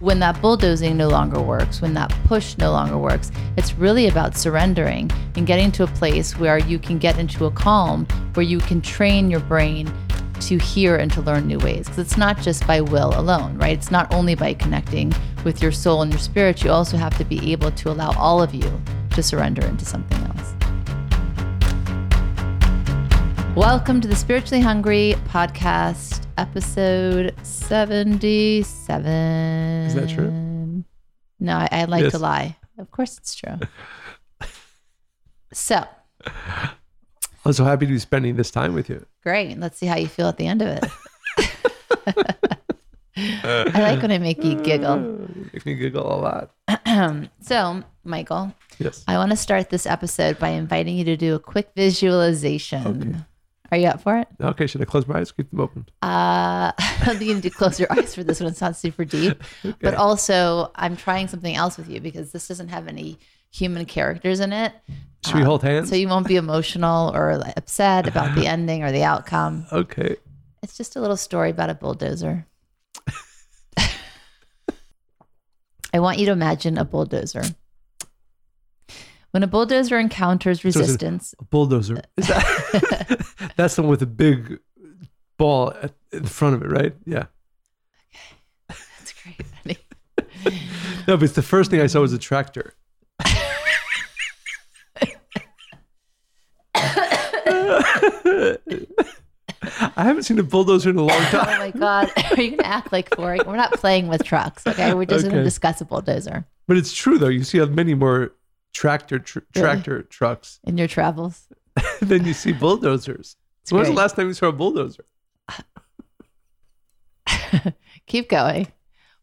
when that bulldozing no longer works, when that push no longer works, it's really about surrendering and getting to a place where you can get into a calm where you can train your brain to hear and to learn new ways. Because it's not just by will alone, right? It's not only by connecting with your soul and your spirit, you also have to be able to allow all of you to surrender into something else. Welcome to the Spiritually Hungry podcast, episode 77. That true? Um, no, I, I like Yes. to lie. Of course it's true. so, I'm so happy to be spending this time with you. great. Let's see how you feel at the end of it. I like when I make you giggle. Make me giggle a lot. so, Michael, Yes. I want to start this episode by inviting you to do a quick visualization. Okay. Are you up for it? Okay, should I close my eyes? Keep them open. Uh, I don't think you need to close your eyes for this one. It's not super deep. But also, I'm trying something else with you because this doesn't have any human characters in it. Should we hold hands? So you won't be emotional or upset about the ending or the outcome. okay. It's just a little story about a bulldozer. I want you to imagine a bulldozer. When a bulldozer encounters a- resistance, A bulldozer. Uh, Is that, that's the one with the big ball at, in front of it, right? Yeah. Okay, that's great. No, but it's the first thing I saw was a tractor. I haven't seen a bulldozer in a long oh time. Oh my God. Are you going to act like for We're not playing with trucks. Okay. We're just going to discuss a bulldozer But it's true though. You see how many more tractor tr- Really? tractor trucks in your travels. then you see bulldozers. When was the last time you saw a bulldozer? Keep going.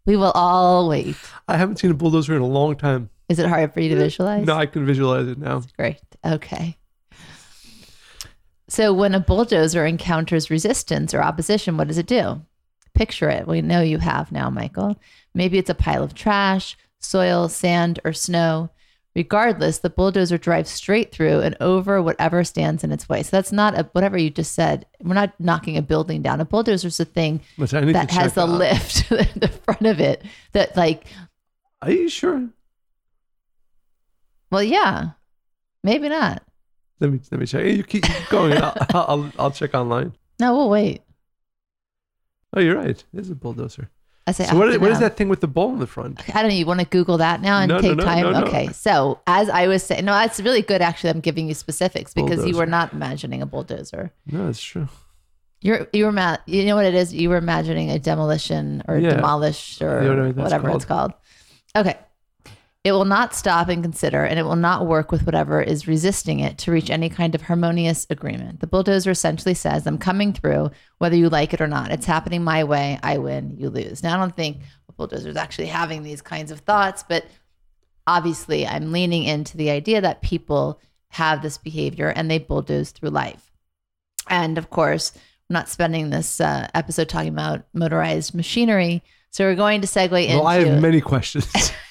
We will all wait. I haven't seen a bulldozer in a long time. Is it hard for you to eh, visualize? No, I can visualize it now. Great. Okay. So when a bulldozer encounters resistance or opposition, what does it do? Picture it. We know you have now, Michael. Maybe it's a pile of trash, soil, sand, or snow. Regardless, the bulldozer drives straight through and over whatever stands in its way. So that's not a whatever you just said. We're not knocking a building down. A bulldozer is a thing But I need that has the lift in the front of it that like Are you sure? well yeah maybe not Let me let me check. You keep going. I'll, I'll I'll check online. no we'll wait Oh, you're right. It is a bulldozer. I say So what is, what is that thing with the ball in the front? i don't know you want to google that now and No, take no, time no, no. okay so as i was saying no that's really good actually i'm giving you specifics because you were not imagining a bulldozer No, that's true. you're you were ma- you know what it is you were imagining a demolition or Yeah. demolish or Yeah, whatever whatever it's called okay it will not stop and consider, and it will not work with whatever is resisting it to reach any kind of harmonious agreement. The bulldozer essentially says, I'm coming through, whether you like it or not. It's happening my way. I win, you lose. Now, I don't think a bulldozer is actually having these kinds of thoughts, but obviously, I'm leaning into the idea that people have this behavior and they bulldoze through life. And of course, I'm not spending this uh, episode talking about motorized machinery. So we're going to segue into. Well, I have many questions.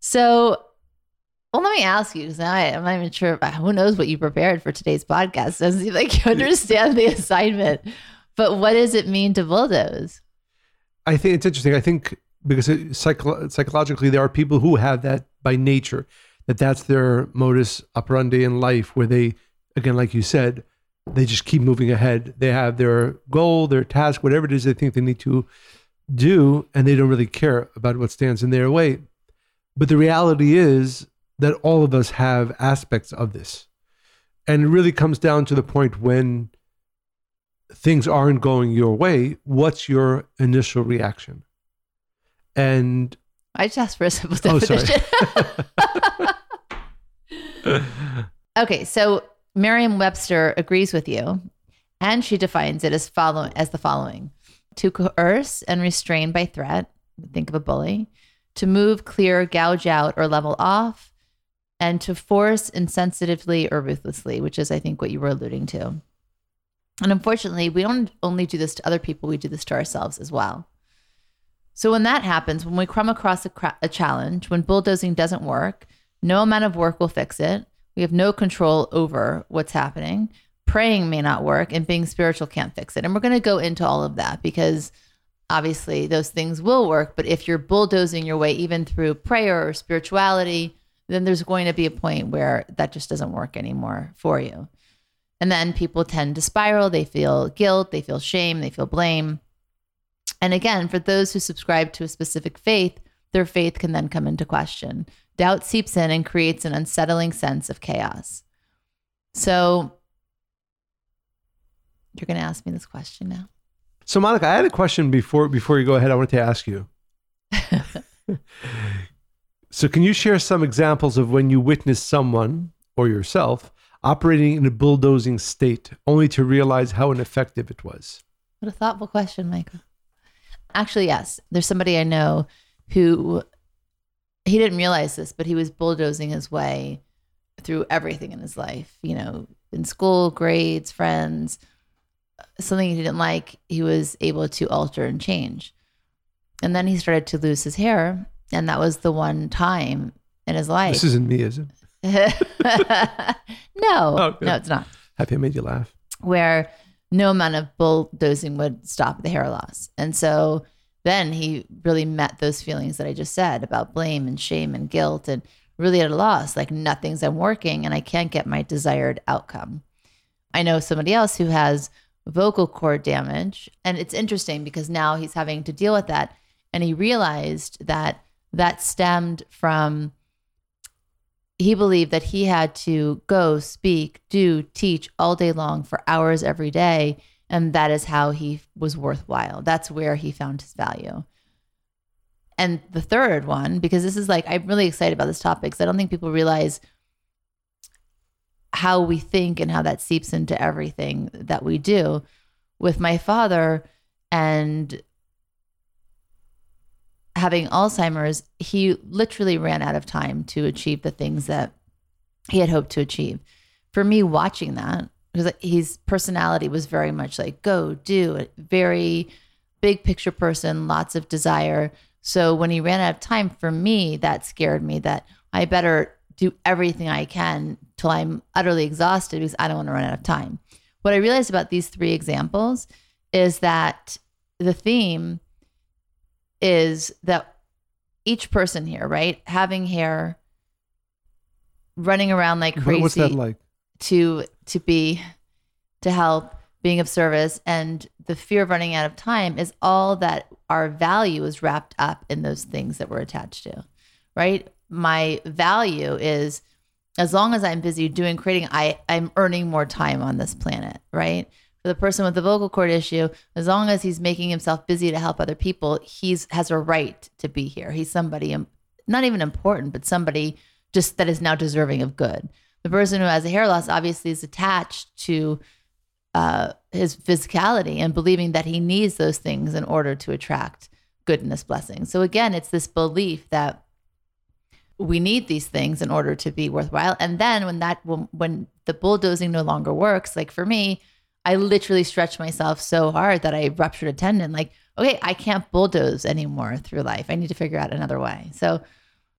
So, well, let me ask you because I, I'm not even sure. Who knows what you prepared for today's podcast? Doesn't seem like you understand the assignment. But what does it mean to bulldoze? I think it's interesting. I think because it, psycho- psychologically, there are people who have that by nature, that that's their modus operandi in life, where they, again, like you said, they just keep moving ahead. They have their goal, their task, whatever it is they think they need to do, and they don't really care about what stands in their way. But the reality is that all of us have aspects of this. And it really comes down to the point when things aren't going your way, what's your initial reaction? And I just asked for a simple Oh, sorry. definition. okay, so Merriam-Webster agrees with you, and she defines it as follow as the following: to coerce and restrain by threat. Think of a bully. To move, clear, gouge out, or level off, and to force insensitively or ruthlessly, which is, I think, what you were alluding to. And unfortunately, we don't only do this to other people; we do this to ourselves as well. So when that happens, when we come across a, cra- a challenge, when bulldozing doesn't work, no amount of work will fix it. We have no control over what's happening. Praying may not work, and being spiritual can't fix it. And we're going to go into all of that because obviously those things will work. But if you're bulldozing your way, even through prayer or spirituality, then there's going to be a point where that just doesn't work anymore for you. And then people tend to spiral. They feel guilt, they feel shame, they feel blame. And again, for those who subscribe to a specific faith, their faith can then come into question. Doubt seeps in and creates an unsettling sense of chaos. So, you're going to ask me this question now. So, Monica, I had a question before before you go ahead. I wanted to ask you. so, can you share some examples of when you witnessed someone or yourself operating in a bulldozing state, only to realize how ineffective it was? What a thoughtful question, Michael. Actually, yes. There's somebody I know who he didn't realize this, but he was bulldozing his way through everything in his life, you know, in school, grades, friends, something he didn't like, he was able to alter and change. And then he started to lose his hair. And that was the one time in his life. This isn't me, is it? no, oh, no, it's not. Happy I made you laugh. Where no amount of bulldozing would stop the hair loss. And so then he really met those feelings that I just said about blame and shame and guilt and really at a loss. Like nothing's I'm working and I can't get my desired outcome. I know somebody else who has vocal cord damage. And it's interesting because now he's having to deal with that. And he realized that that stemmed from he believed that he had to go, speak, do, teach all day long for hours every day. And that is how he was worthwhile. That's where he found his value. And the third one, because this is like, I'm really excited about this topic because I don't think people realize how we think and how that seeps into everything that we do. With my father and having Alzheimer's, he literally ran out of time to achieve the things that he had hoped to achieve. For me, watching that, because his personality was very much like go, do, very big picture person, lots of desire. So when he ran out of time, for me, that scared me that I better do everything I can till I'm utterly exhausted because I don't want to run out of time. What I realized about these three examples is that the theme is that each person here, right, having hair, running around like crazy. What's that like? To to be to help, being of service, and the fear of running out of time is all that our value is wrapped up in those things that we're attached to, right? My value is as long as I'm busy doing creating, I, I'm earning more time on this planet, right? For the person with the vocal cord issue, as long as he's making himself busy to help other people, he's has a right to be here. He's somebody not even important, but somebody just that is now deserving of good. The person who has a hair loss obviously is attached to uh, his physicality and believing that he needs those things in order to attract goodness blessings. So again, it's this belief that we need these things in order to be worthwhile. And then when that when, when the bulldozing no longer works, like for me, I literally stretched myself so hard that I ruptured a tendon. Like, okay, I can't bulldoze anymore through life. I need to figure out another way. So,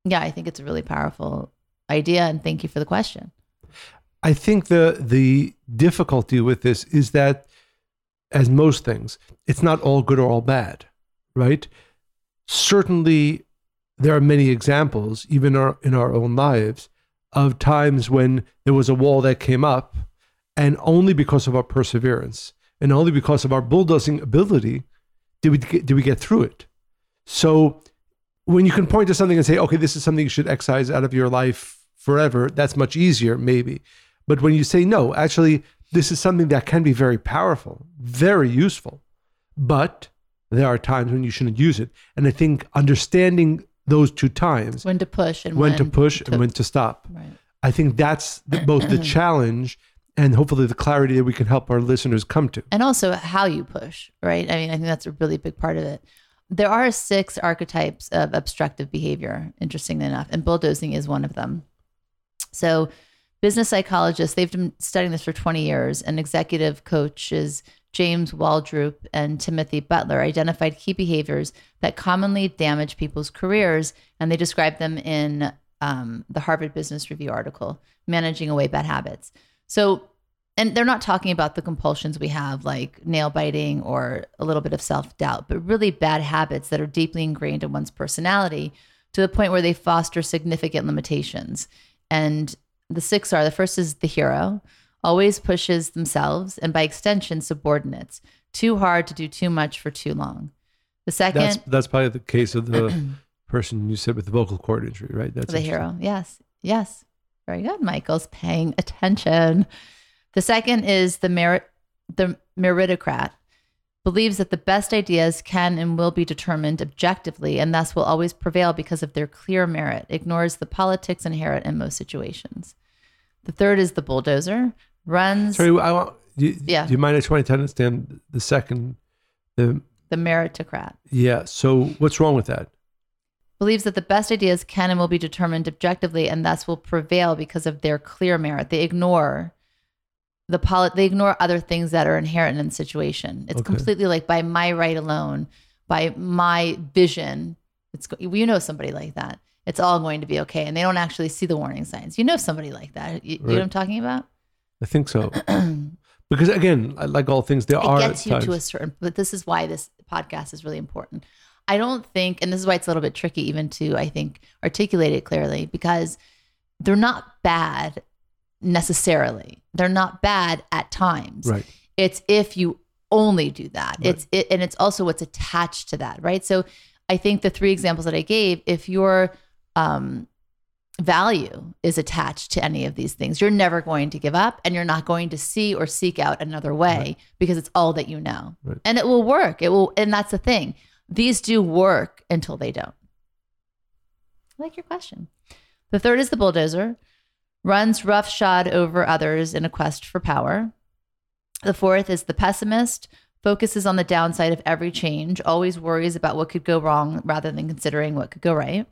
yeah, I think it's a really powerful idea. And thank you for the question. I think the the difficulty with this is that, as most things, it's not all good or all bad, right? Certainly, there are many examples, even our, in our own lives, of times when there was a wall that came up, and only because of our perseverance and only because of our bulldozing ability did we get, did we get through it. So when you can point to something and say, okay, this is something you should excise out of your life forever, that's much easier, maybe. But when you say, no, actually, this is something that can be very powerful, very useful, but there are times when you shouldn't use it. And I think understanding those two times when to push and when, when to push to, and when to stop. Right. I think that's the, both the challenge and hopefully the clarity that we can help our listeners come to. And also how you push, right? I mean, I think that's a really big part of it. There are six archetypes of obstructive behavior, interestingly enough, and bulldozing is one of them. So, business psychologists, they've been studying this for 20 years, and executive coaches James Waldroop and Timothy Butler identified key behaviors that commonly damage people's careers, and they described them in um, the Harvard Business Review article, Managing Away Bad Habits. So and they're not talking about the compulsions we have like nail biting or a little bit of self-doubt but really bad habits that are deeply ingrained in one's personality to the point where they foster significant limitations and the six are the first is the hero always pushes themselves and by extension subordinates too hard to do too much for too long the second That's that's probably the case of the person you said with the vocal cord injury, right? That's the hero. Yes. Yes. Very good. Michael's paying attention. The second is the merit the meritocrat believes that the best ideas can and will be determined objectively and thus will always prevail because of their clear merit, ignores the politics inherent in most situations. The third is the bulldozer, runs Sorry, I want. Do you, Yeah. Do you mind? I just want to understand the second. The the meritocrat. yeah. So what's wrong with that? believes that the best ideas can and will be determined objectively and thus will prevail because of their clear merit. They ignore the polit- they ignore other things that are inherent in the situation. It's Okay. completely like by my right alone, by my vision. It's you know somebody like that. It's all going to be okay, and they don't actually see the warning signs. You know somebody like that. You, you know what I'm talking about? I think so. because again, like all things, there it are gets you times. to a certain but this is why this podcast is really important i don't think and this is why it's a little bit tricky even to i think articulate it clearly because they're not bad necessarily they're not bad at times right. it's if you only do that Right. it's it and it's also what's attached to that right so i think the three examples that i gave if your um value is attached to any of these things. You're never going to give up and you're not going to see or seek out another way Right. because it's all that you know. Right. and it will work. It will and that's the thing. These do work until they don't. I like your question. The third is the bulldozer. Runs roughshod over others in a quest for power. The fourth is the pessimist, focuses on the downside of every change, always worries about what could go wrong rather than considering what could go right.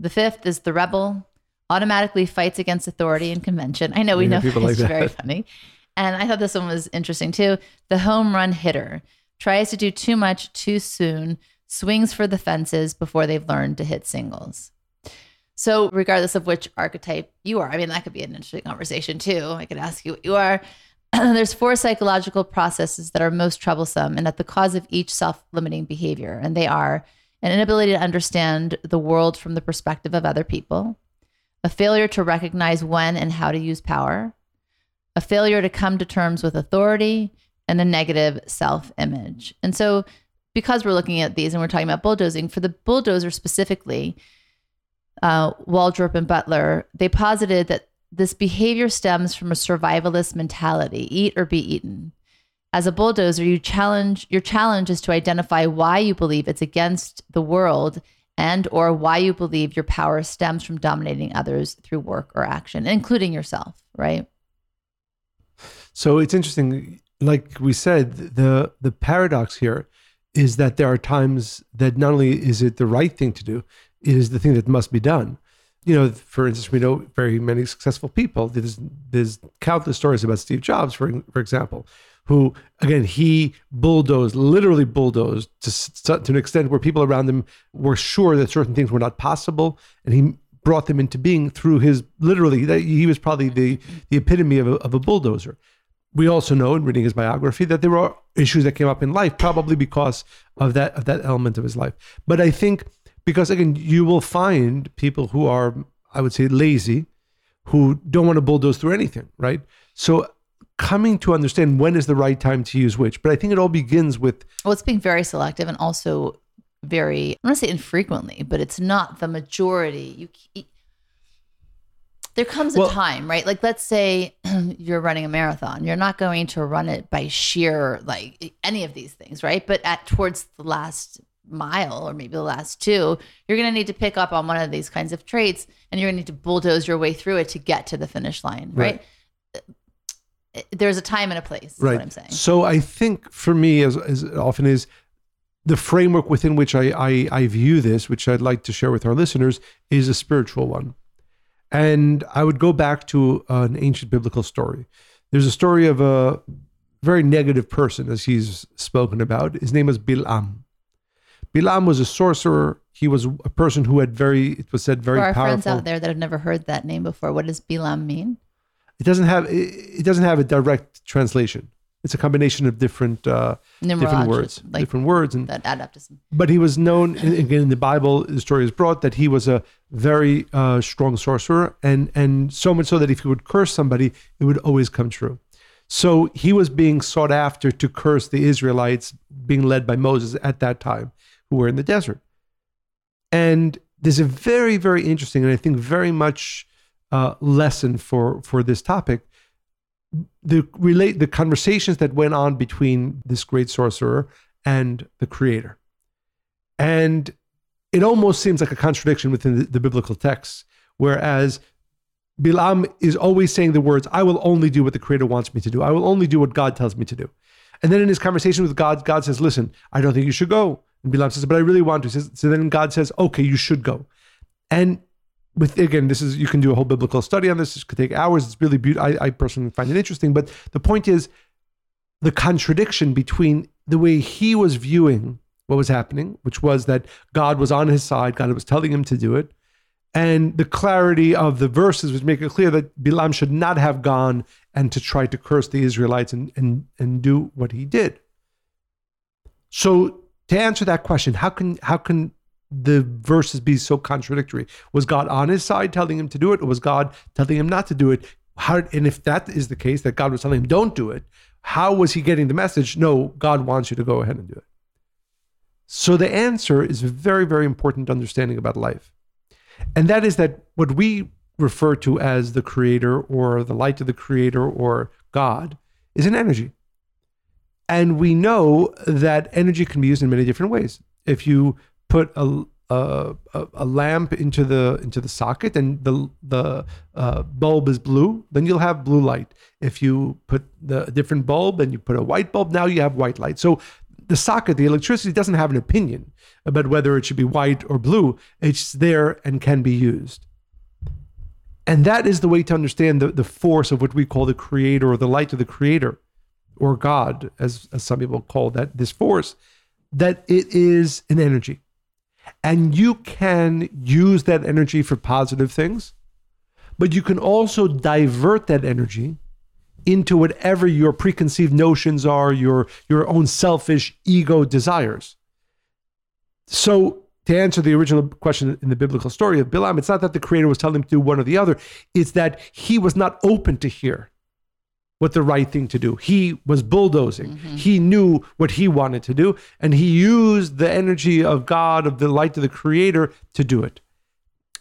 The fifth is the rebel, automatically fights against authority and convention. I know we know people like it's very funny. And I thought this one was interesting too. The home run hitter tries to do too much too soon, swings for the fences before they've learned to hit singles. So, regardless of which archetype you are, I mean, that could be an interesting conversation too. I could ask you what you are. There's four psychological processes that are most troublesome and at the cause of each self limiting behavior. And they are an inability to understand the world from the perspective of other people, a failure to recognize when and how to use power, a failure to come to terms with authority, and a negative self image. And so, because we're looking at these and we're talking about bulldozing, for the bulldozer specifically, uh, Waldroop and Butler, they posited that this behavior stems from a survivalist mentality eat or be eaten. As a bulldozer, you challenge your challenge is to identify why you believe it's against the world and or why you believe your power stems from dominating others through work or action, including yourself, right? So it's interesting. Like we said, the the paradox here is that there are times that not only is it the right thing to do, it is the thing that must be done. You know, for instance, we know very many successful people. There's there's countless stories about Steve Jobs, for for example, who again he bulldozed, literally bulldozed to to an extent where people around him were sure that certain things were not possible, and he brought them into being through his literally. He was probably the the epitome of a, of a bulldozer we also know in reading his biography that there were issues that came up in life, probably because of that of that element of his life. But I think because again, you will find people who are, I would say, lazy, who don't want to bulldoze through anything, right? So coming to understand when is the right time to use which. But I think it all begins with Well, it's being very selective and also very, I don't want to say infrequently, but it's not the majority. You, there comes a Well- time, right? Like, let's say you're running a marathon. You're not going to run it by sheer, like, any of these things, right? But at towards the last mile or maybe the last two, you're going to need to pick up on one of these kinds of traits and you're going to need to bulldoze your way through it to get to the finish line, right? There's a time and a place, is right. what I'm saying. So I think for me, as, as often is, the framework within which I, I, I view this, which I'd like to share with our listeners, is a spiritual one. And I would go back to an ancient biblical story. There's a story of a very negative person, as he's spoken about. His name was Bilam. Bilam was a sorcerer. He was a person who had very, it was said, very For our powerful. friends out there that have never heard that name before, what does Bilam mean? It doesn't have it, it doesn't have a direct translation. It's a combination of different uh, different words, like different words, and that add up to some. but he was known again in the bible the story is brought that he was a very uh, strong sorcerer and and so much so that if he would curse somebody it would always come true so he was being sought after to curse the israelites being led by moses at that time who were in the desert and there's a very very interesting and i think very much uh, lesson for for this topic. The relate the conversations that went on between this great sorcerer and the creator. And it almost seems like a contradiction within the, the biblical texts whereas Bilam is always saying the words I will only do what the creator wants me to do. I will only do what God tells me to do. And then in his conversation with God God says listen I don't think you should go. And Bilam says but I really want to. So then God says okay you should go. And with again, this is you can do a whole biblical study on this. This could take hours. It's really beautiful. I, I personally find it interesting. But the point is the contradiction between the way he was viewing what was happening, which was that God was on his side, God was telling him to do it, and the clarity of the verses was making it clear that Bilam should not have gone and to try to curse the Israelites and and and do what he did. So to answer that question, how can how can the verses be so contradictory? Was God on his side telling him to do it, or was God telling him not to do it? How, and if that is the case, that God was telling him don't do it, how was he getting the message? No, God wants you to go ahead and do it. So the answer is a very, very important understanding about life. And that is that what we refer to as the creator or the light of the creator or God is an energy. And we know that energy can be used in many different ways. If you put a a, a, lamp into the into the socket and the the uh, bulb is blue, then you'll have blue light. If you put the a different bulb and you put a white bulb, now you have white light. So the socket, the electricity doesn't have an opinion about whether it should be white or blue. It's there and can be used. And that is the way to understand the, the force of what we call the creator or the light of the creator or God, as, as some people call that, this force, that it is an energy. And you can use that energy for positive things, but you can also divert that energy into whatever your preconceived notions are, your, your own selfish ego desires. So, to answer the original question in the biblical story of Bilam, it's not that the creator was telling him to do one or the other, it's that he was not open to hear what the right thing to do. He was bulldozing. Mm-hmm. He knew what he wanted to do, and he used the energy of God, of the light of the creator, to do it.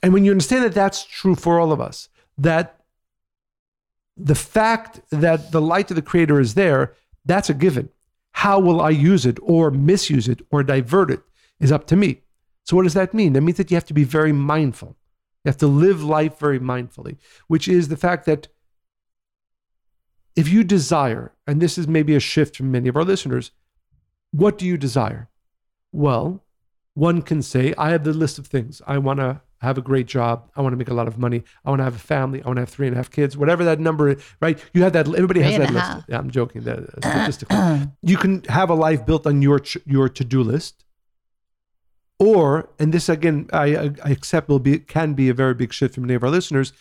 And when you understand that that's true for all of us, that the fact that the light of the creator is there, that's a given. How will I use it or misuse it or divert it is up to me. So, what does that mean? That means that you have to be very mindful. You have to live life very mindfully, which is the fact that if you desire, and this is maybe a shift from many of our listeners, what do you desire? Well, one can say, I have the list of things. I want to have a great job. I want to make a lot of money. I want to have a family. I want to have three and a half kids, whatever that number is, right? You have that. Everybody has that list. Yeah, I'm joking. That uh, statistically, you can have a life built on your your to do list, or and this again, I, I accept will be can be a very big shift for many of our listeners.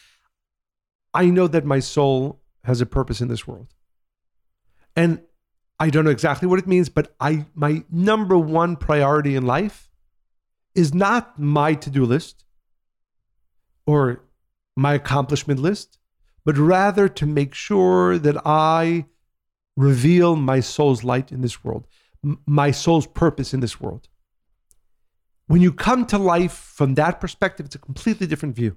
I know that my soul has a purpose in this world, and I don't know exactly what it means, but I my number one priority in life is not my to do list or my accomplishment list, but rather to make sure that I reveal my soul's light in this world, m- my soul's purpose in this world. When you come to life from that perspective, it's a completely different view.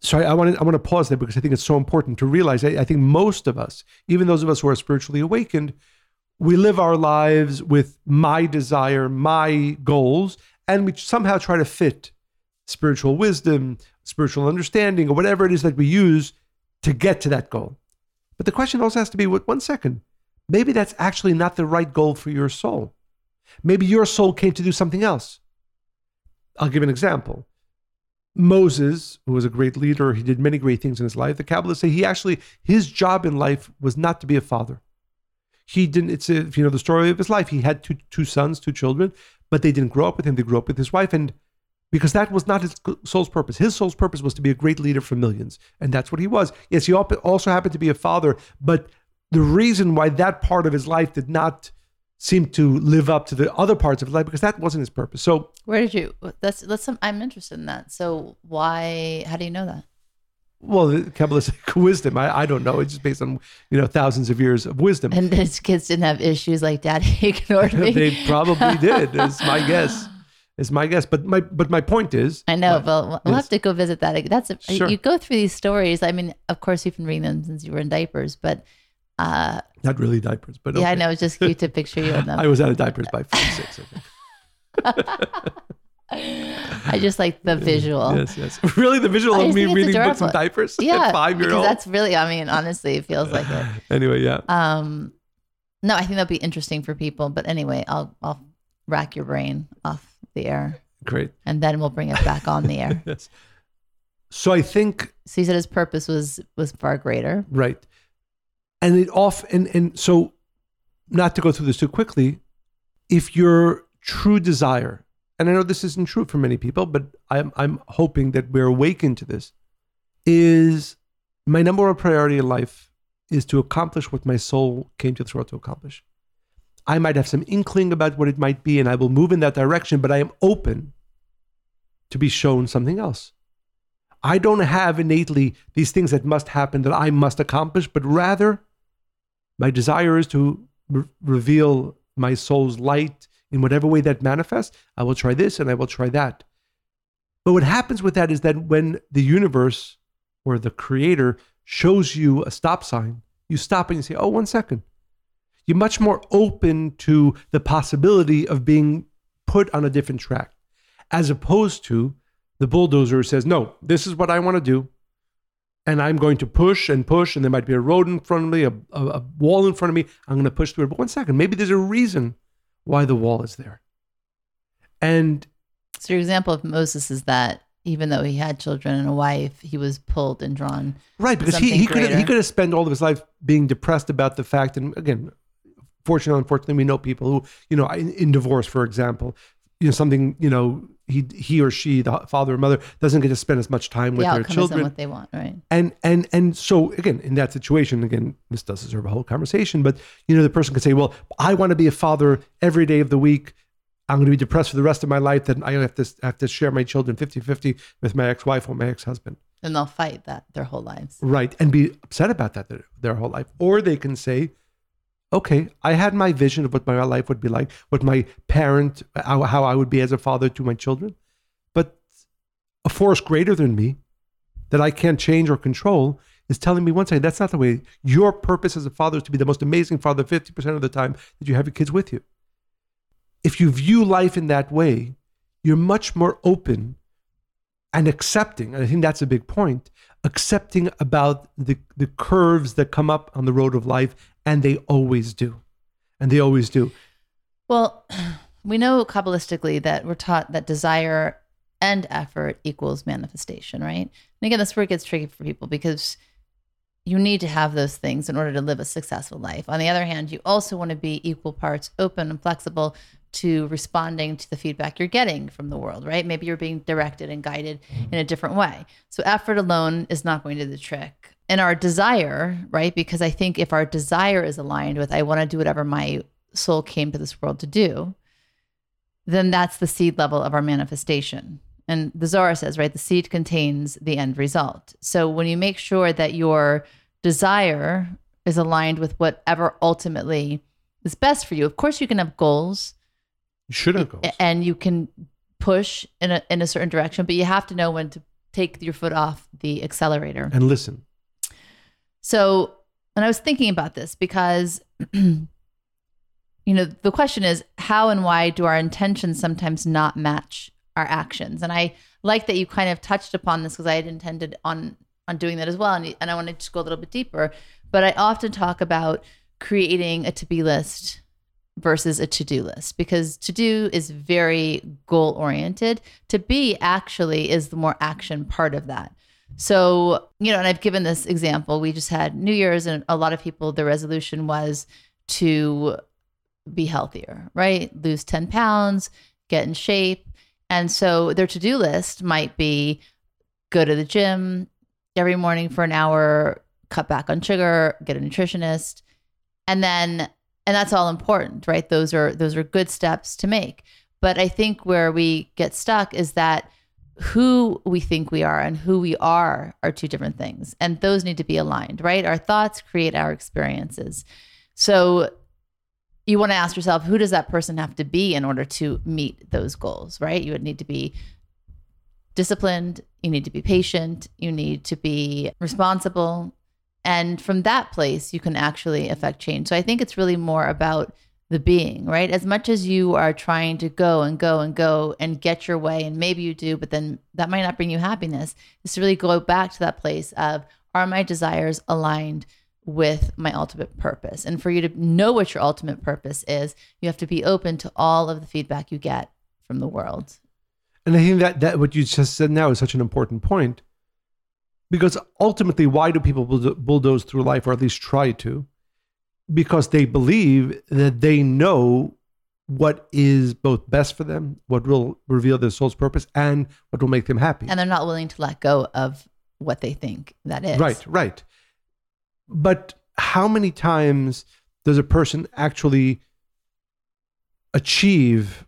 So I, want to I want to pause there because I think it's so important to realize. I, I think most of us, even those of us who are spiritually awakened, we live our lives with my desire, my goals, and we somehow try to fit spiritual wisdom, spiritual understanding, or whatever it is that we use to get to that goal. But the question also has to be what one second, maybe that's actually not the right goal for your soul. Maybe your soul came to do something else. I'll give an example. Moses, who was a great leader, he did many great things in his life. The Kabbalists say he actually, his job in life was not to be a father. He didn't, it's, a, if you know the story of his life, he had two, two sons, two children, but they didn't grow up with him. They grew up with his wife. And because that was not his soul's purpose. His soul's purpose was to be a great leader for millions, and that's what he was. Yes, he also happened to be a father, but the reason why that part of his life did not seem to live up to the other parts of life because that wasn't his purpose. So Where did you? That's that's. Some, I'm interested in that. So why? How do you know that? Well, the Kabbalistic wisdom, I, I don't know. It's just based on, you know, thousands of years of wisdom. And his kids didn't have issues like daddy ignored me. they probably did, is my guess. Is my guess. But my but my point is I know, my- but we'll we'll have to go visit that. That's a, Sure. you go through these stories. I mean, of course, you've been reading them since you were in diapers, but uh, not really diapers, but yeah, I okay. know it's just cute to picture you in them. I was out of diapers by five, six, I think. I just like the visual. Yes, yes. Really the visual of me reading books in diapers Yeah, at five year old. that's really. I mean, honestly, it feels like it. Anyway, yeah. Um, no, I think that'll be interesting for people. But anyway, I'll I'll rack your brain off the air, Great. and then we'll bring it back on the air. Yes. So I think So you said his purpose was was far greater. Right. And it off and and so not to go through this too quickly, if your true desire, and I know this isn't true for many people, but I'm I'm hoping that we're awakened to this, is my number one priority in life is to accomplish what my soul came to this world to accomplish. I might have some inkling about what it might be, and I will move in that direction, but I am open to be shown something else. I don't have innately these things that must happen that I must accomplish, but rather my desire is to re- reveal my soul's light in whatever way that manifests. I will try this and I will try that. But what happens with that is that when the universe or the creator shows you a stop sign, you stop and you say, oh, one second. You're much more open to the possibility of being put on a different track, as opposed to the bulldozer says, no, this is what I want to do. And I'm going to push and push, and there might be a road in front of me, a, a, a wall in front of me. I'm going to push through it. But one second, maybe there's a reason why the wall is there. And So your example of Moses is that even though he had children and a wife, he was pulled and drawn. right, because he, he could have, he could have spent all of his life being depressed about the fact. And again, fortunately, unfortunately, we know people who, you know, in, in divorce, for example, you know, something, you know, he he or she, the father or mother, doesn't get to spend as much time with the their children. what they want, right? and and and so again in that situation again this does deserve a whole conversation but you know the person could say well i want to be a father every day of the week i'm going to be depressed for the rest of my life that i have to have to share my children 50-50 with my ex-wife or my ex-husband And they'll fight that their whole lives. right and be upset about that their, their whole life or they can say okay i had my vision of what my life would be like what my parent how, how i would be as a father to my children. But a force greater than me that i can't change or control is telling me one second that's not the way. Your purpose as a father is to be the most amazing father 50% of the time that you have your kids with you. If you view life in that way you're much more open and accepting and i think that's a big point accepting about the the curves that come up on the road of life and they always do and they always do Well, we know kabbalistically that we're taught that desire and effort equals manifestation, right? And again, that's where it gets tricky for people because you need to have those things in order to live a successful life. On the other hand, you also want to be equal parts open and flexible to responding to the feedback you're getting from the world, right? Maybe you're being directed and guided in a different way. So effort alone is not going to do the trick. And our desire, right? Because I think if our desire is aligned with I want to do whatever my soul came to this world to do, then that's the seed level of our manifestation. And the Zohar says, right, the seed contains the end result. So when you make sure that your desire is aligned with whatever ultimately is best for you, of course you can have goals you should have goals and you can push in a in a certain direction, but you have to know when to take your foot off the accelerator. and listen So, and I was thinking about this because, you know, the question is how and why do our intentions sometimes not match our actions? And I like that you kind of touched upon this because I had intended on on doing that as well, and and I want to go a little bit deeper. But I often talk about creating a to be list versus a to do list because to do is very goal oriented. To be actually is the more action part of that. So, you know, and I've given this example. We just had New Year's, and a lot of people, the resolution was to be healthier, right? Lose 10 pounds, get in shape. And so their to do list might be go to the gym every morning for an hour, cut back on sugar, get a nutritionist. And then and that's all important, right? Those are those are good steps to make. But I think where we get stuck is that who we think we are and who we are are two different things. And those need to be aligned, right? Our thoughts create our experiences. So you want to ask yourself, who does that person have to be in order to meet those goals, right? You would need to be disciplined, you need to be patient, you need to be responsible. And from that place, you can actually affect change. So I think it's really more about the being, right? As much as you are trying to go and go and go and get your way, and maybe you do, but then that might not bring you happiness, is to really go back to that place of are my desires aligned with my ultimate purpose? And for you to know what your ultimate purpose is, you have to be open to all of the feedback you get from the world. And I think that, that what you just said now is such an important point because ultimately, why do people bulldoze through life, or at least try to? Because they believe that they know what is both best for them, what will reveal their soul's purpose, and what will make them happy. And they're not willing to let go of what they think that is. Right, right. But how many times does a person actually achieve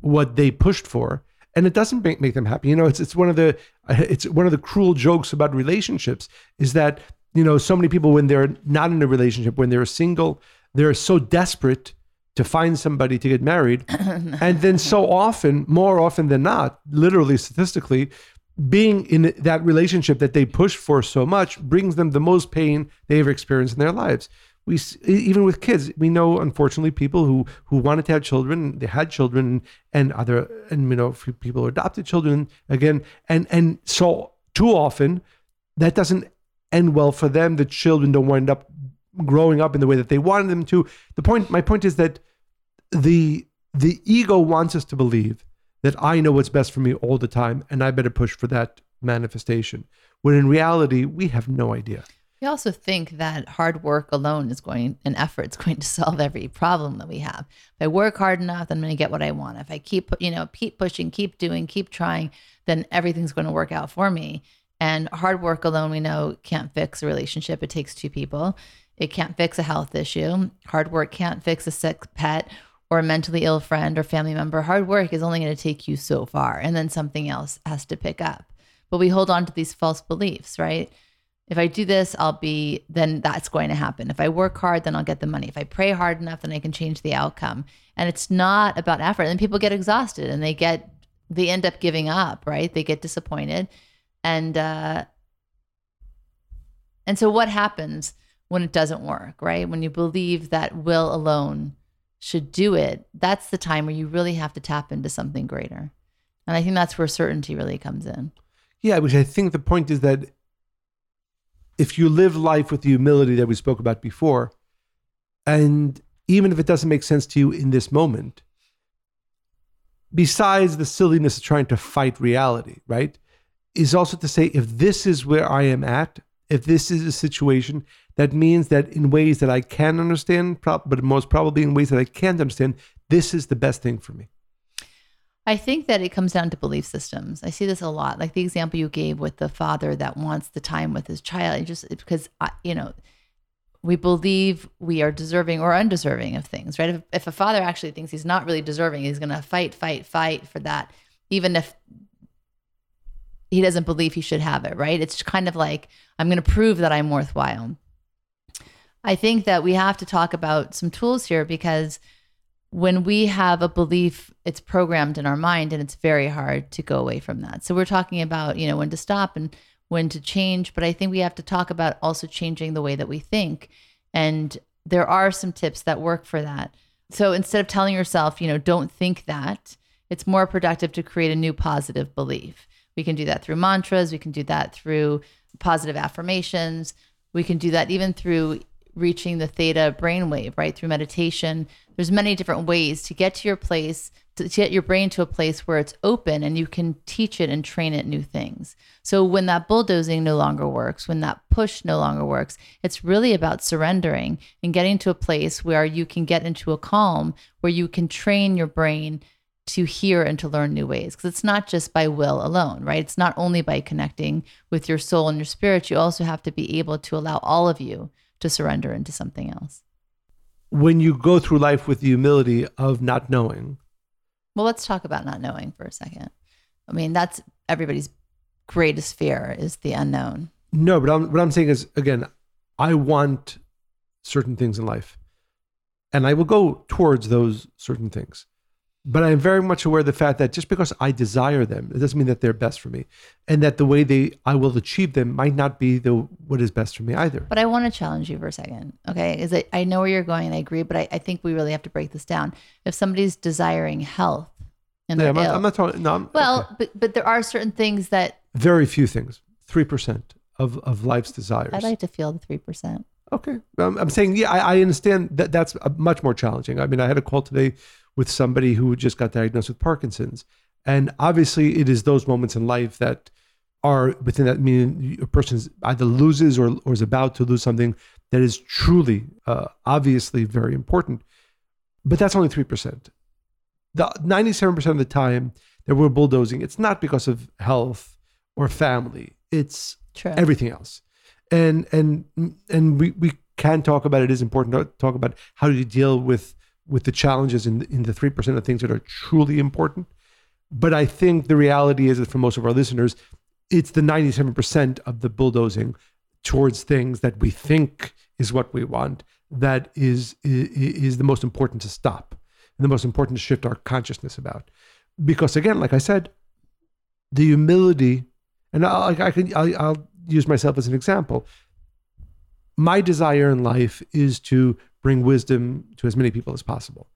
what they pushed for? And it doesn't make, make them happy. You know, it's it's one of the it's one of the cruel jokes about relationships is that you know, so many people when they're not in a relationship, when they're single, they're so desperate to find somebody to get married. and then so often, more often than not, literally statistically, being in that relationship that they push for so much brings them the most pain they ever experienced in their lives. We even with kids, we know unfortunately people who who wanted to have children, they had children, and other and you know people who adopted children again, and and so too often that doesn't end well for them. The children don't wind up growing up in the way that they wanted them to. The point, my point is that the the ego wants us to believe that I know what's best for me all the time, and I better push for that manifestation. When in reality, we have no idea. We also think that hard work alone is going, an effort is going to solve every problem that we have. If I work hard enough, then I'm going to get what I want. If I keep, you know, keep pushing, keep doing, keep trying, then everything's going to work out for me. And hard work alone, we know, can't fix a relationship. It takes two people. It can't fix a health issue. Hard work can't fix a sick pet or a mentally ill friend or family member. Hard work is only going to take you so far, and then something else has to pick up. But we hold on to these false beliefs, right? If I do this, I'll be, then that's going to happen. If I work hard, then I'll get the money. If I pray hard enough, then I can change the outcome. And it's not about effort. And people get exhausted and they get, they end up giving up, right? They get disappointed and uh, and so what happens when it doesn't work right? When you believe that will alone should do it that's the time where you really have to tap into something greater. And i think that's where certainty really comes in. Yeah which i think the point is that if you live life with the humility that we spoke about before and even if it doesn't make sense to you in this moment besides the silliness of trying to fight reality right is also to say if this is where I am at, if this is a situation, that means that in ways that I can understand, but most probably in ways that I can't understand, this is the best thing for me. I think that it comes down to belief systems. I see this a lot, like the example you gave with the father that wants the time with his child, just because you know we believe we are deserving or undeserving of things, right? If, if a father actually thinks he's not really deserving, he's going to fight, fight, fight for that, even if he doesn't believe he should have it, right? It's kind of like, I'm going to prove that I'm worthwhile. I think that we have to talk about some tools here because when we have a belief, it's programmed in our mind and it's very hard to go away from that. So we're talking about, you know, when to stop and when to change, but I think we have to talk about also changing the way that we think. And there are some tips that work for that. So instead of telling yourself, you know, don't think that, it's more productive to create a new positive belief. We can do that through mantras. We can do that through positive affirmations. We can do that even through reaching the theta brainwave, right? Through meditation. There's many different ways to get to your place, to get your brain to a place where it's open and you can teach it and train it new things. So when that bulldozing no longer works, when that push no longer works, it's really about surrendering and getting to a place where you can get into a calm, where you can train your brain to hear and to learn new ways because it's not just by will alone, right? It's not only by connecting with your soul and your spirit, you also have to be able to allow all of you to surrender into something else. When you go through life with the humility of not knowing, Well, let's talk about not knowing for a second. I mean, that's everybody's greatest fear is the unknown. no, but I'm, what I'm saying is, again, I want certain things in life and I will go towards those certain things. But I am very much aware of the fact that just because I desire them, it doesn't mean that they're best for me, and that the way they I will achieve them might not be the what is best for me either. But I want to challenge you for a second. Okay. Is it I know where you're going and I agree, but I, I think we really have to break this down. If somebody's desiring health and Yeah, I'm, not, I'm not talking. No, I'm, well, okay. but but there are certain things that very few things. Three percent of of life's desires. I'd like to feel the three percent. Okay. I'm, I'm saying, yeah, I, I understand that that's uh, much more challenging. I mean, I had a call today with somebody who just got diagnosed with Parkinson's. And obviously, it is those moments in life that are within that meaning a person either loses or, or is about to lose something that is truly, uh, obviously very important. But that's only 3%. The 97% of the time that we're bulldozing, it's not because of health or family, it's True. everything else and and and we we can talk about it is important to talk about how do you deal with with the challenges in in the 3% of things that are truly important. But i think the reality is that for most of our listeners it's the 97% of the bulldozing towards things that we think is what we want that is is, is the most important to stop and the most important to shift our consciousness about. Because again like i said the humility and I, I can I'll use myself as an example. My desire in life is to bring wisdom to as many people as possible.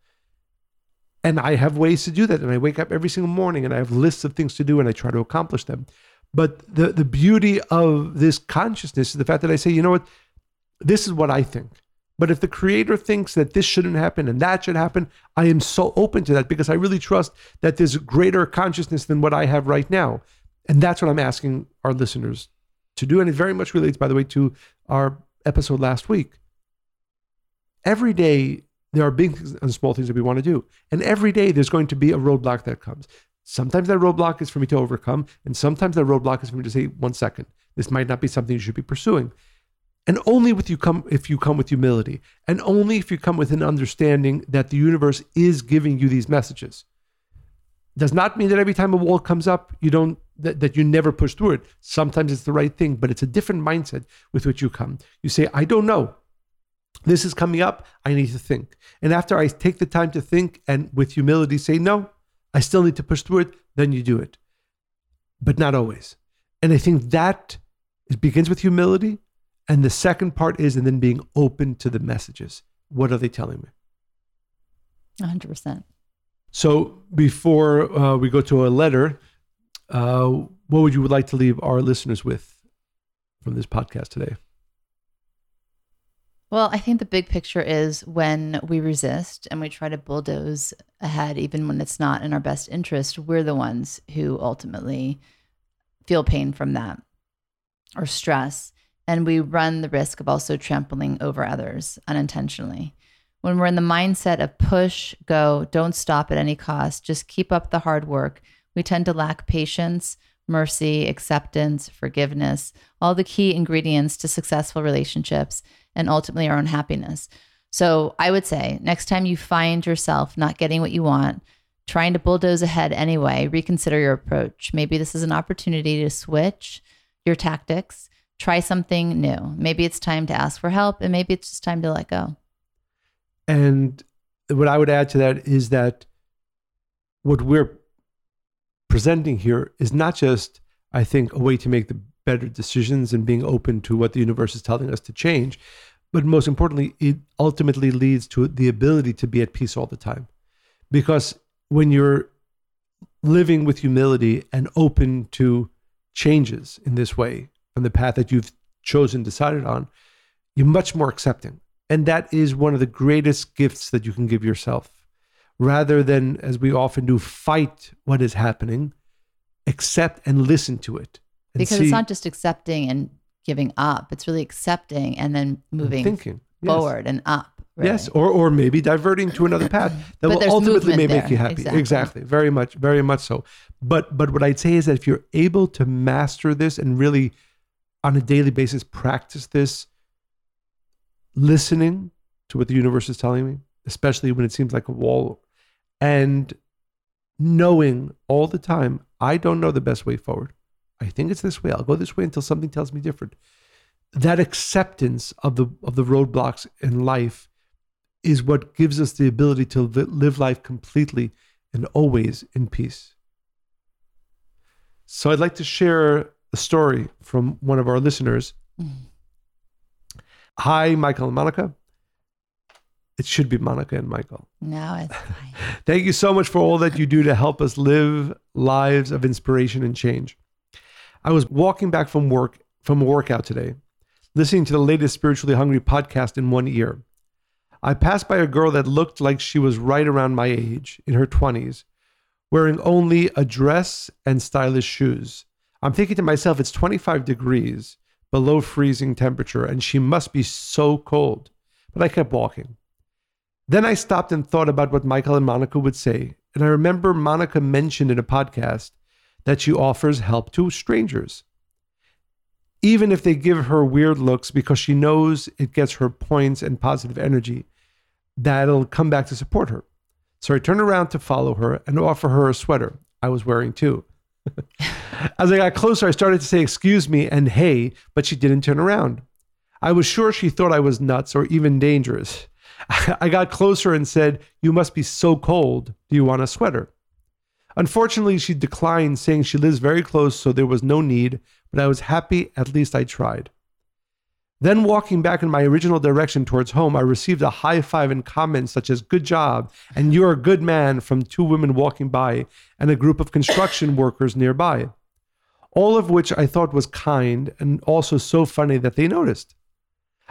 And I have ways to do that. And I wake up every single morning and I have lists of things to do and I try to accomplish them. But the, the beauty of this consciousness is the fact that I say, you know what? This is what I think. But if the creator thinks that this shouldn't happen and that should happen, I am so open to that because I really trust that there's greater consciousness than what I have right now. And that's what I'm asking our listeners to do. And it very much relates, by the way, to our episode last week. Every day, there are big and small things that we want to do. And every day, there's going to be a roadblock that comes. Sometimes that roadblock is for me to overcome. And sometimes that roadblock is for me to say, one second, this might not be something you should be pursuing. And only with you come if you come with humility, and only if you come with an understanding that the universe is giving you these messages. Does not mean that every time a wall comes up, you don't that, that you never push through it. Sometimes it's the right thing, but it's a different mindset with which you come. You say, I don't know. This is coming up. I need to think. And after I take the time to think and with humility say, no, I still need to push through it, then you do it. But not always. And I think that it begins with humility. And the second part is, and then being open to the messages. What are they telling me? 100%. So before uh, we go to a letter, uh, what would you like to leave our listeners with from this podcast today? Well, I think the big picture is when we resist and we try to bulldoze ahead, even when it's not in our best interest, we're the ones who ultimately feel pain from that or stress. And we run the risk of also trampling over others unintentionally. When we're in the mindset of push, go, don't stop at any cost, just keep up the hard work, we tend to lack patience, mercy, acceptance, forgiveness, all the key ingredients to successful relationships and ultimately our own happiness. So I would say next time you find yourself not getting what you want, trying to bulldoze ahead anyway, reconsider your approach. Maybe this is an opportunity to switch your tactics, try something new. Maybe it's time to ask for help, and maybe it's just time to let go. And what I would add to that is that what we're presenting here is not just, I think, a way to make the better decisions and being open to what the universe is telling us to change, but most importantly, it ultimately leads to the ability to be at peace all the time. Because when you're living with humility and open to changes in this way from the path that you've chosen, decided on, you're much more accepting. And that is one of the greatest gifts that you can give yourself. Rather than, as we often do, fight what is happening, accept and listen to it. Because see- it's not just accepting and giving up, it's really accepting and then moving thinking yes. forward and up, really. Yes, or or maybe diverting to another path that will ultimately may make you happy. Exactly. Exactly. Very much, very much so. But but what I'd say is that if you're able to master this and really on a daily basis practice this, listening to what the universe is telling me, especially when it seems like a wall, and knowing all the time, I don't know the best way forward. I think it's this way. I'll go this way until something tells me different. That acceptance of the of the roadblocks in life is what gives us the ability to live life completely and always in peace. So I'd like to share a story from one of our listeners. Mm. Hi, Michael and Monica. It should be Monica and Michael. No, it's fine. Thank you so much for all that you do to help us live lives of inspiration and change. I was walking back from work from a workout today, listening to the latest Spiritually Hungry podcast in one ear. I passed by a girl that looked like she was right around my age, in her 20s, wearing only a dress and stylish shoes. I'm thinking to myself, it's 25 degrees below freezing temperature, and she must be so cold. But I kept walking. Then I stopped and thought about what Michael and Monica would say. And I remember Monica mentioned in a podcast that she offers help to strangers. Even if they give her weird looks because she knows it gets her points and positive energy, that'll come back to support her. So I turned around to follow her and offer her a sweater I was wearing too. As I got closer, I started to say, Excuse me and hey, but she didn't turn around. I was sure she thought I was nuts or even dangerous. I got closer and said, You must be so cold. Do you want a sweater? Unfortunately, she declined, saying she lives very close, so there was no need, but I was happy at least I tried. Then, walking back in my original direction towards home, I received a high five and comments such as Good job and You're a good man from two women walking by and a group of construction workers nearby. All of which I thought was kind and also so funny that they noticed.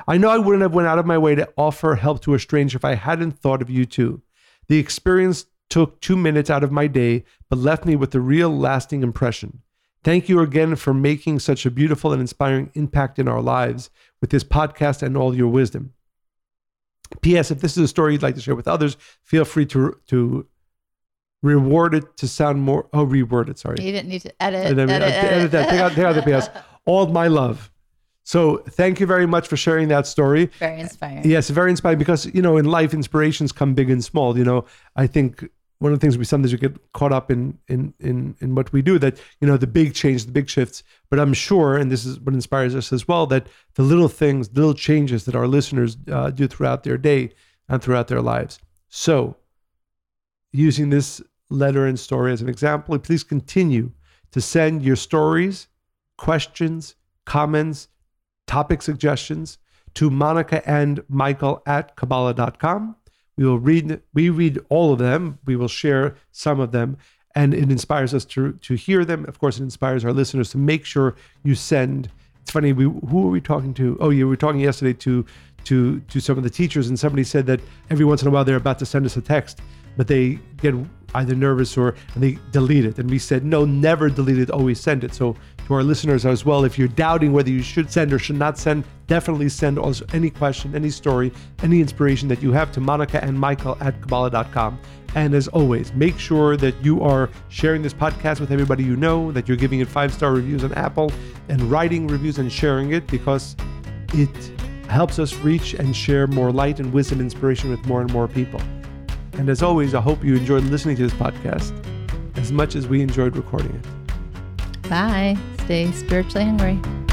I know I wouldn't have went out of my way to offer help to a stranger if I hadn't thought of you too. The experience took two minutes out of my day, but left me with a real lasting impression. Thank you again for making such a beautiful and inspiring impact in our lives with this podcast and all your wisdom. P.S. If this is a story you'd like to share with others, feel free to to reward it to sound more. Oh, reword it. Sorry. You didn't need to edit. Then edit, edit, edit. that. Take out, take out the PS. All my love. So thank you very much for sharing that story. Very inspiring. Yes, very inspiring because you know in life inspirations come big and small. You know, I think one of the things we sometimes we get caught up in in in in what we do that you know the big change, the big shifts. But I'm sure, and this is what inspires us as well, that the little things, little changes that our listeners uh, do throughout their day and throughout their lives. So, using this letter and story as an example, please continue to send your stories, questions, comments, topic suggestions to Monica and Michael at Kabbalah.com. We will read we read all of them. We will share some of them. And it inspires us to to hear them. Of course, it inspires our listeners to make sure you send. It's funny, we who were we talking to? Oh, yeah, we were talking yesterday to to to some of the teachers, and somebody said that every once in a while they're about to send us a text, but they get either nervous or and they delete it. And we said, no, never delete it, always send it. So to our listeners as well, if you're doubting whether you should send or should not send, definitely send also any question, any story, any inspiration that you have to Monica and Michael at Kabbalah.com. And as always, make sure that you are sharing this podcast with everybody you know, that you're giving it five star reviews on Apple and writing reviews and sharing it because it helps us reach and share more light and wisdom inspiration with more and more people. And as always, I hope you enjoyed listening to this podcast as much as we enjoyed recording it. Bye. Stay spiritually hungry.